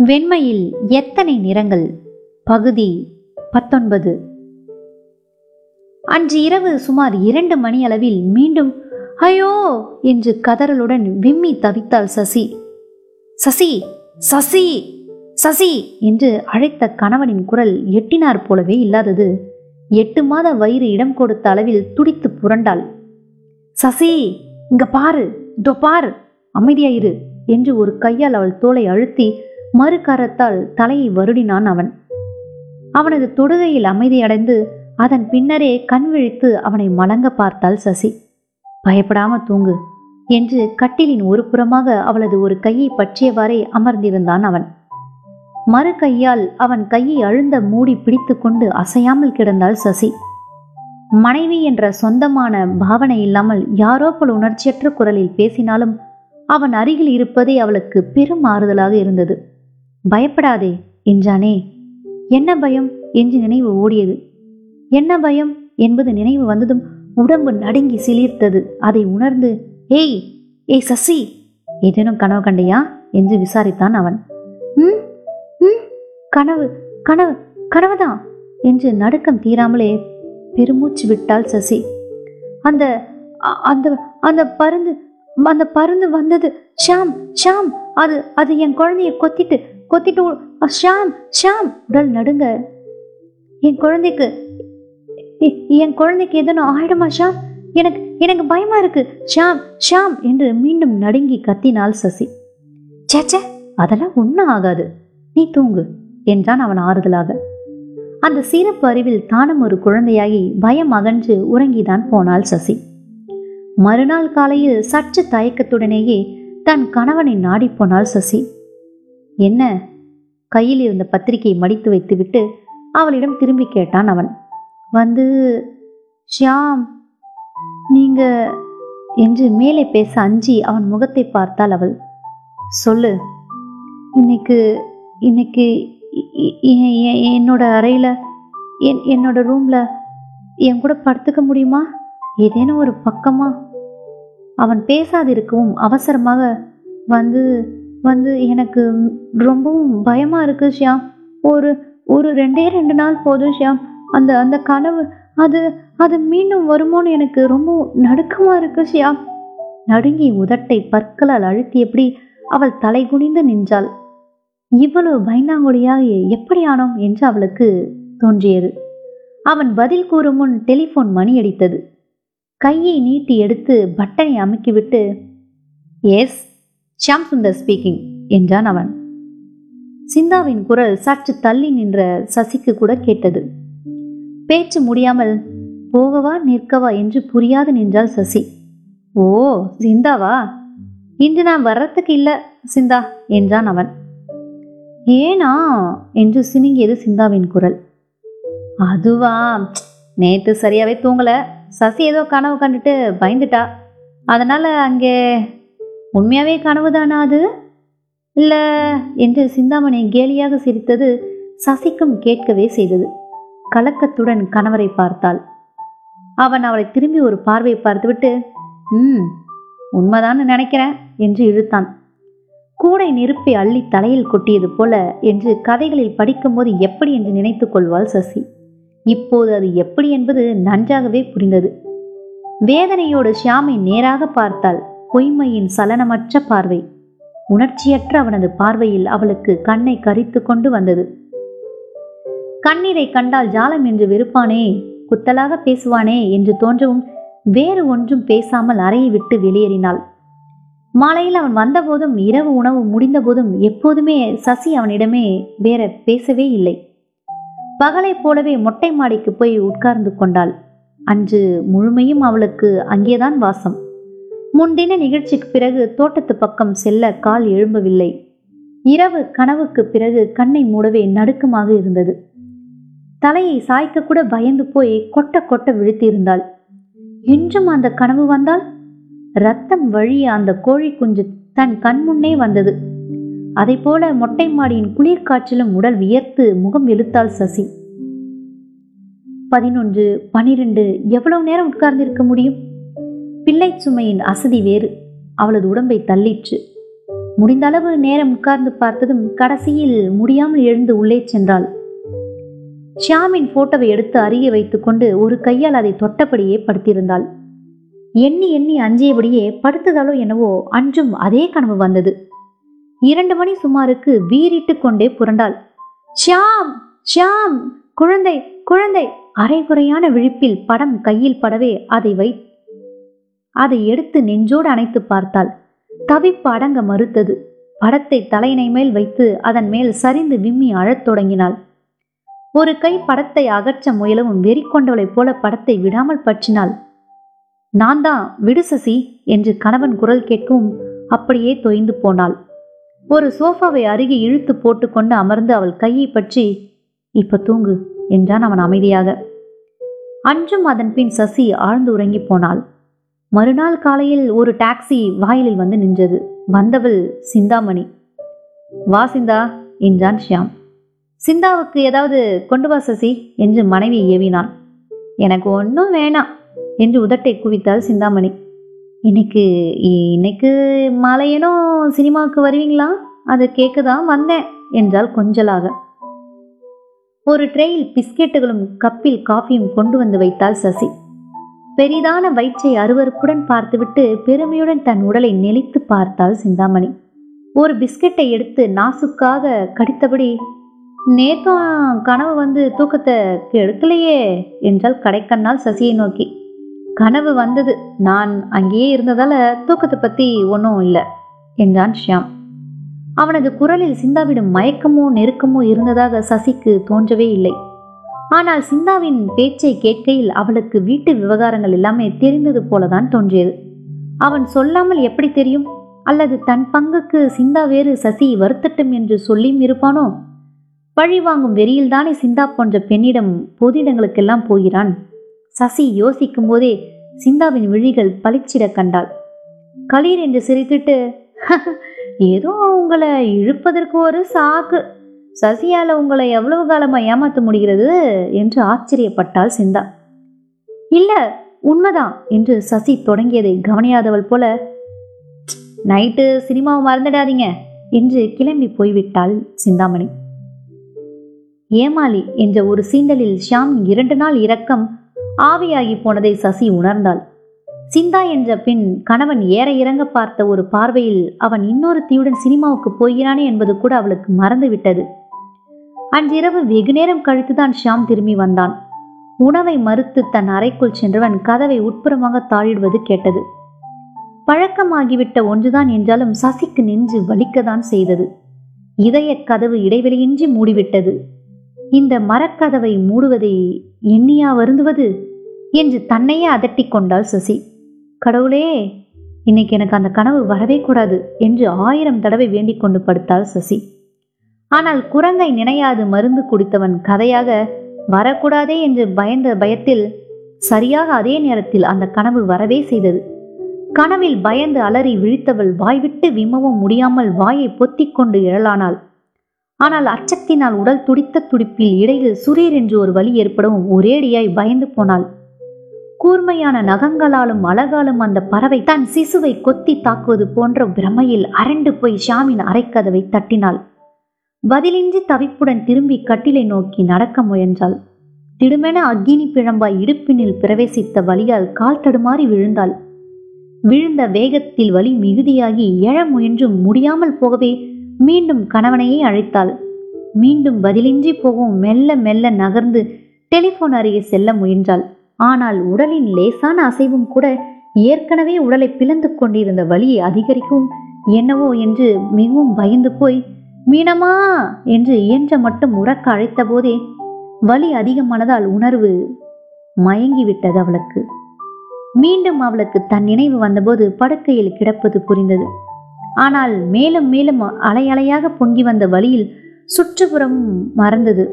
வெண்மையில் எத்தனை நிறங்கள்? பகுதி பத்தொன்பது. அன்று இரவு சுமார் இரண்டு மணி அளவில் மீண்டும் ஐயோ! என்று கதறலுடன் விம்மி தவித்தாள் சசி. சசி! சசி! சசி! என்று அழைத்த கணவனின் குரல் எட்டினார் போலவே இல்லாதது. எட்டு மாத வயிறு இடம் கொடுத்த அளவில் துடித்து புரண்டாள். சசி! இங்க பாரு! இதோ பாரு! அமைதியாயிரு என்று ஒரு கையால் அவள் தோலை அழுத்தி மறுகரத்தால் தலையை வருடினான் அவன். அவனது தொடுகையில் அமைதியடைந்து அதன் பின்னரே கண் விழித்து அவனை மலங்க பார்த்தாள் சசி. பயப்படாம தூங்கு என்று கட்டிலின் ஒரு புறமாக அவளது ஒரு கையை பற்றியவாறே அமர்ந்திருந்தான் அவன். மறு கையால் அவன் கையை அழுந்த மூடி பிடித்துக்கொண்டு அசையாமல் கிடந்தாள் சசி. மனைவி என்ற சொந்தமான பாவனை இல்லாமல் யாரோ போல் உணர்ச்சியற்ற குரலில் பேசினாலும் அவன் அருகில் இருப்பதே அவளுக்கு பெரும் ஆறுதலாக இருந்தது. பயப்படாதே என்றானே. என்ன பயம்? என்று நினைவு ஓடியது. என்ன பயம்? என்பது நினைவு வந்ததும் உடம்பு நடுங்கி சிலிர்த்தது. அதை உணர்ந்து ஏய் ஏய் சசி! ஏதேனும் கனவு கண்டையா? என்று விசாரித்தான் அவன். ம் ம் கனவு கனவு கனவுதான் என்று நடுக்கம் தீராமலே பெருமூச்சு விட்டாள் சசி. அந்த அ- அந்த அந்த பருந்து அந்த பருந்து வந்தது. ஷாம் ஷாம் அது அது என் குழந்தைய கொத்திட்டு கொத்திட்டு ஷாம் ஷாம் உடல் நடுங்க. என் குழந்தைக்கு என் குழந்தைக்கு எதனோ ஆயிடுமா ஷாம்? எனக்கு எனக்கு பயமா இருக்கு. ஷாம் ஷாம் என்று மீண்டும் நடுங்கி கத்தினாள் சசி. சேச்சே அதெல்லாம் ஒன்றும் ஆகாது. நீ தூங்கு என்றான் அவன் ஆறுதலாக. அந்த சிறப்பு அறிவில் தானும் ஒரு குழந்தையாகி பயம் அகன்று உறங்கிதான் போனாள் சசி. மறுநாள் காலையில் சற்று தயக்கத்துடனேயே தன் கணவனை நாடிப்போனாள் சசி. என்ன? கையில் இருந்த பத்திரிகையை மடித்து வைத்துவிட்டு அவளிடம் திரும்பி கேட்டான் அவன். வந்து ஷியாம் நீங்க என்று மேலே பேச அஞ்சி அவன் முகத்தை பார்த்தாள் அவள். சொல்லு. இன்னைக்கு இன்னைக்கு என்னோட அறையில் என் என்னோட ரூமில் என் கூட படுத்துக்க முடியுமா? ஏதேனும் ஒரு பக்கமா? அவன் பேசாதிருக்கவும் அவசரமாக வந்து வந்து எனக்கு ரொம்பவும் பயமா இருக்கு ஷியாம். ஒரு ஒரு ரெண்டே ரெண்டு நாள் போதும் ஷியாம். அந்த அந்த கனவு அது அது மீண்டும் வருமோன்னு எனக்கு ரொம்ப நடுக்கமா இருக்கு ஷியாம். நடுங்கி உதட்டை பற்களால் அழுத்தி எப்படி அவள் தலை குனிந்து நின்றாள். இவ்வளவு பயந்தாங்குழியாக எப்படி ஆனோம் என்று அவளுக்கு தோன்றியது. அவன் பதில் கூறும் முன் டெலிபோன் மணி அடித்தது கையை நீட்டி எடுத்து பட்டனை அமுக்கிவிட்டு எஸ் ஷியாம் சுந்தர் ஸ்பீக்கிங் என்றான் அவன். சிந்தாவின் குரல் சற்று தள்ளி நின்ற சசிக்கு கூட கேட்டது. பேச்சு முடியாமல் போகவா நிற்கவா என்று புரியாது நின்றாள் சசி. ஓ சிந்தாவா? இன்று நான் வர்றதுக்கு இல்லை சிந்தா என்றான் அவன். ஏனா? என்று சினுங்கியது சிந்தாவின் குரல். அதுவா நேற்று சரியாவே தூங்கல. சசி ஏதோ கனவு கண்டுட்டு பயந்துட்டா. அதனால அங்கே உண்மையாவே கனவுதானா அது? இல்ல என்று சிந்தாமணி கேலியாக சிரித்தது சசிக்கும் கேட்கவே செய்தது. கலக்கத்துடன் கணவரை பார்த்தாள். அவன் அவளை திரும்பி ஒரு பார்வை பார்த்துவிட்டு ம் உண்மைதான்னு நினைக்கிறேன் என்று இழுத்தான். கூடை நெருப்பை அள்ளி தலையில் கொட்டியது போல என்று கதைகளில் படிக்கும்போது எப்படி என்று நினைத்து கொள்வாள் சசி. இப்போது அது எப்படி என்பது நன்றாகவே புரிந்தது. வேதனையோடு ஷியாமை நேராக பார்த்தாள். பொய்மையின் சலனமற்ற பார்வை. உணர்ச்சியற்ற அவனது பார்வையில் அவளுக்கு கண்ணை கரித்து கொண்டு வந்தது. கண்ணீரை கண்டால் ஜாலம் என்று வெறுப்பானே குத்தலாக பேசுவானே என்று தோன்றவும் வேறு ஒன்றும் பேசாமல் அறையை விட்டு வெளியேறினாள். மாலையில் அவன் வந்தபோதும் இரவு உணவு முடிந்தபோதும் எப்போதுமே சசி அவனிடமே வேற பேசவே இல்லை. பகலைப் போலவே மொட்டை மாடிக்கு போய் உட்கார்ந்து கொண்டாள். அன்று முழுமையும் அவளுக்கு அங்கேதான் வாசம். முன்தின நிகழ்ச்சிக்கு பிறகு தோட்டத்து பக்கம் செல்ல கால் எழும்பவில்லை. இரவு கனவுக்கு பிறகு கண்ணை மூடவே நடுக்கமாக இருந்தது. தலையை சாய்க்க கூட பயந்து போய் கொட்ட கொட்ட விழித்திருந்தாள். இன்றும் அந்த கனவு வந்தால்? ரத்தம் வழிய அந்த கோழி குஞ்சு தன் கண் முன்னே வந்தது. அதை போல மொட்டை மாடியின் குளிர் காற்றிலும் உடல் வியர்த்து முகம் இழுத்தாள் சசி. பதினொன்று பனிரெண்டு எவ்வளவு நேரம் உட்கார்ந்திருக்க முடியும்? பிள்ளை சுமையின் அசதி வேறு. அவளது உடம்பை தள்ளிற்று. முடிந்தளவு நேரம் உட்கார்ந்து பார்த்ததும் கடைசியில் முடியாமல் எழுந்து உள்ளே சென்றாள். ஷியாமின் போட்டோவை எடுத்து அருகே வைத்துக்கொண்டு ஒரு கையால் அதை தொட்டபடியே படுத்திருந்தாள். எண்ணி எண்ணி அஞ்சியபடியே படுத்ததாலோ என்னவோ அன்றும் அதே கனவு வந்தது. இரண்டு மணி சுமாருக்கு வீறிட்டு கொண்டே புரண்டாள். ஷியாம்! ஷியாம்! குழந்தை! குழந்தை! அரைகுறையான விழிப்பில் படம் கையில் படவே அதை வை அதை எடுத்து நெஞ்சோடு அணைத்து பார்த்தாள். தவிப்பு அடங்க மறுத்தது. படத்தை தலையினை மேல் வைத்து அதன் மேல் சரிந்து விம்மி அழத் தொடங்கினாள். ஒரு கை படத்தை அகற்ற முயலவும் வெறி கொண்டவளைப் போல படத்தை விடாமல் பற்றினாள். நான் தான் விடு சசி என்று கணவன் குரல் கேட்கவும் அப்படியே தொய்ந்து போனாள். ஒரு சோஃபாவை அருகே இழுத்து போட்டுக்கொண்டு அமர்ந்து அவள் கையை பற்றி இப்ப தூங்கு என்றான் அவன் அமைதியாக. அன்றும் அதன் பின் சசி ஆழ்ந்து உறங்கி போனாள். மறுநாள் காலையில் ஒரு டாக்ஸி வாயிலில் வந்து நின்றது. வந்தவள் சிந்தாமணி. வா சிந்தா என்றான் ஷியாம். சிந்தாவுக்கு ஏதாவது கொண்டு வா சசி என்று மனைவி ஏவினான் எனக்கு ஒன்றும் வேணாம் என்று உதட்டை குவித்தாள் சிந்தாமணி. இன்னைக்கு இன்னைக்கு மாலையனும் சினிமாவுக்கு வருவீங்களா? அது கேட்க தான் வந்தேன் என்றால் கொஞ்சலாக. ஒரு ட்ரெயில் பிஸ்கெட்டுகளும் கப்பில் காஃபியும் கொண்டு வந்து வைத்தாள் சசி. பெரிதான வயிற்றை அருவருப்புடன் பார்த்துவிட்டு பெருமையுடன் தன் உடலை நெளித்து பார்த்தாள் சிந்தாமணி. ஒரு பிஸ்கெட்டை எடுத்து நாசுக்காக கடித்தபடி நேத்தும் கனவு வந்து தூக்கத்தை கெடுக்கலையே என்றால் கடைக்கண்ணால் சசியை நோக்கி. கனவு வந்தது. நான் அங்கேயே இருந்ததால தூக்கத்தை பத்தி ஒன்றும் இல்லை என்றான் ஷியாம். அவனது குரலில் சிந்தாவிடும் மயக்கமோ நெருக்கமோ இருந்ததாக சசிக்கு தோன்றவே இல்லை. ஆனால் சிந்தாவின் பேச்சை கேட்கையில் அவளுக்கு வீட்டு விவகாரங்கள் எல்லாமே தெரிந்தது போலதான் தோன்றியது. அவன் சொல்லாமல் எப்படி தெரியும்? அல்லது தன் பங்குக்கு சிந்தா வேறு சசி வருத்தட்டும் என்று சொல்லியும் இருப்பானோ? பழி வாங்கும் வெறியில்தானே சிந்தா போன்ற பெண்ணிடம் பொது இடங்களுக்கெல்லாம் போகிறான்? சசி யோசிக்கும் போதே சிந்தாவின் விழிகள் பளிச்சிட கண்டாள். களீர் என்று சிரித்துட்டு ஏதோ உங்களை இழுப்பதற்கு ஒரு சாக்கு. சசியால உங்களை எவ்வளவு காலமா ஏமாத்த முடிகிறது என்று ஆச்சரியப்பட்டாள் சிந்தா. இல்ல உண்மைதான் என்று சசி தொடங்கியதை கவனியாதவள் போல நைட்டு சினிமாவை மறந்துடாதீங்க என்று கிளம்பி போய்விட்டாள் சிந்தாமணி. ஏமாளி என்ற ஒரு சீண்டலில் ஷியாம் இரண்டு நாள் இரக்கம் ஆவியாகி போனதை சசி உணர்ந்தாள். சிந்தா என்ற பின் கணவன் ஏற இறங்க பார்த்த ஒரு பார்வையில் அவன் இன்னொரு தீயுடன் சினிமாவுக்கு போகிறானே என்பது கூட அவளுக்கு மறந்துவிட்டது. அன்றிரவு வெகு நேரம் கழித்துதான் ஷியாம் திரும்பி வந்தான். உணவை மறுத்து தன் அறைக்குள் சென்றவன் கதவை உட்புறமாக தாழிடுவது கேட்டது. பழக்கமாகிவிட்ட ஒன்றுதான் என்றாலும் சசிக்கு நெஞ்சு வலிக்கதான் செய்தது. இதய கதவு இடைவெளியின்றி மூடிவிட்டது. இந்த மரக்கதவை மூடுவதை எண்ணியா வருந்துவது? என்று தன்னையே அதட்டிக் கொண்டாள் சசி. கடவுளே இன்னைக்கு எனக்கு அந்த கனவு வரவே கூடாது என்று ஆயிரம் தடவை வேண்டிக் கொண்டு படுத்தாள் சசி. ஆனால் குரங்கை நினையாது மருந்து குடித்தவன் கதையாக வரக்கூடாதே என்று பயந்த பயத்தில் சரியாக அதே நேரத்தில் அந்த கனவு வரவே செய்தது. கனவில் பயந்து அலறி விழித்தவள் வாய்விட்டு விம்மவும் முடியாமல் வாயை பொத்திக் கொண்டு எழலானாள். ஆனால் அச்சத்தினால் உடல் துடித்த துடிப்பில் இடையில் சுரீர் என்று ஒரு வலி ஏற்படவும் ஒரேடியாய் பயந்து போனாள். கூர்மையான நகங்களாலும் அழகாலும் அந்த பறவை தன் சிசுவை கொத்தி தாக்குவது போன்ற பிரமையில் அரண்டு போய் ஷாமின் அரைக்கதவை தட்டினாள். பதிலின்றி தவிப்புடன் திரும்பி கட்டிலை நோக்கி நடக்க முயன்றாள். திடுமென அக்கினி பிழம்பாய் இடுப்பினில் பிரவேசித்த வழியால் கால் தடுமாறி விழுந்தாள். விழுந்த வேகத்தில் வலி மிகுதியாகி எழ முயன்றும் முடியாமல் போகவே மீண்டும் கணவனையே அழைத்தாள். மீண்டும் பதிலின்றி போகவும் மெல்ல மெல்ல நகர்ந்து டெலிபோன் அருகே செல்ல முயன்றாள். ஆனால் உடலின் லேசான அசைவும் கூட ஏற்கனவே உடலை பிளந்து கொண்டிருந்த வலியை அதிகரிக்கும் என்னவோ என்று மிகவும் பயந்து போய் மீனமா? என்று இயன்ற மட்டும் உறக்க அழைத்த போதே வலி அதிகமானதால் உணர்வு மயங்கிவிட்டது அவளுக்கு. மீண்டும் அவளுக்கு தன் நினைவு வந்தபோது படுக்கையில் கிடப்பது புரிந்தது. ஆனால் மேலும் மேலும் அலையலையாக பொங்கி வந்த வழியில் சுற்றுப்புறம் மறந்தது.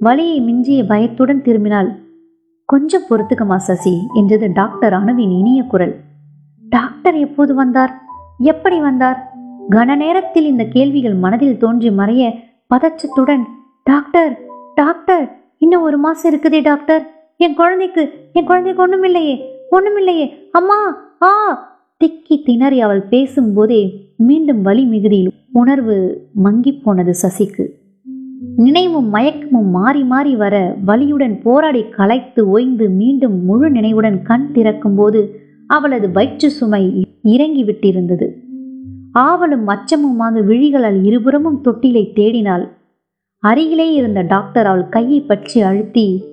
வலியை மிஞ்சிய பயத்துடன் திரும்பினாள். கொஞ்சம் பொறுத்துக்கமா சசி என்றது டாக்டர் அணுவின் இனிய குரல். டாக்டர் எப்போது வந்தார்? எப்படி வந்தார்? கன நேரத்தில் இந்த கேள்விகள் மனதில் தோன்றி மறைய பதச்சத்துடன் டாக்டர் டாக்டர் இன்னும் ஒரு மாசம் இருக்குதே டாக்டர். என் குழந்தைக்கு என் குழந்தைக்கு ஒண்ணுமில்லையே ஒண்ணுமில்லையே அம்மா ஆ! திக்கி திணறி அவள் பேசும்போதே மீண்டும் வலி மிகுதியில் உணர்வு மங்கிப் போனது சசிக்கு. நினைவும் மயக்கமும் மாறி மாறி வர வலியுடன் போராடி களைத்து ஓய்ந்து மீண்டும் முழு நினைவுடன் கண் திறக்கும்போது அவளது வயிற்று சுமை இறங்கி விட்டிருந்தது ஆவலும் அச்சமுமாக விழிகளால் இருபுறமும் தொட்டிலை தேடினாள். அருகிலே இருந்த டாக்டர் அவள் கையை பற்றி அழுத்தி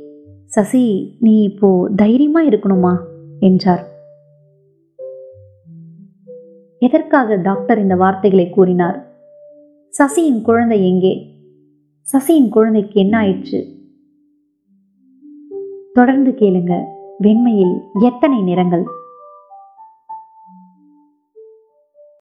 சசி நீ இப்போ தைரியமா இருக்கணுமா? என்றார். எதற்காக? டாக்டர் இந்த வார்த்தைகளை கூறினார். சசியின் குழந்தை எங்கே? சசியின் குழந்தைக்கு என்ன ஆயிற்று? தொடர்ந்து கேளுங்க. வெண்மையில் எத்தனை நிறங்கள்?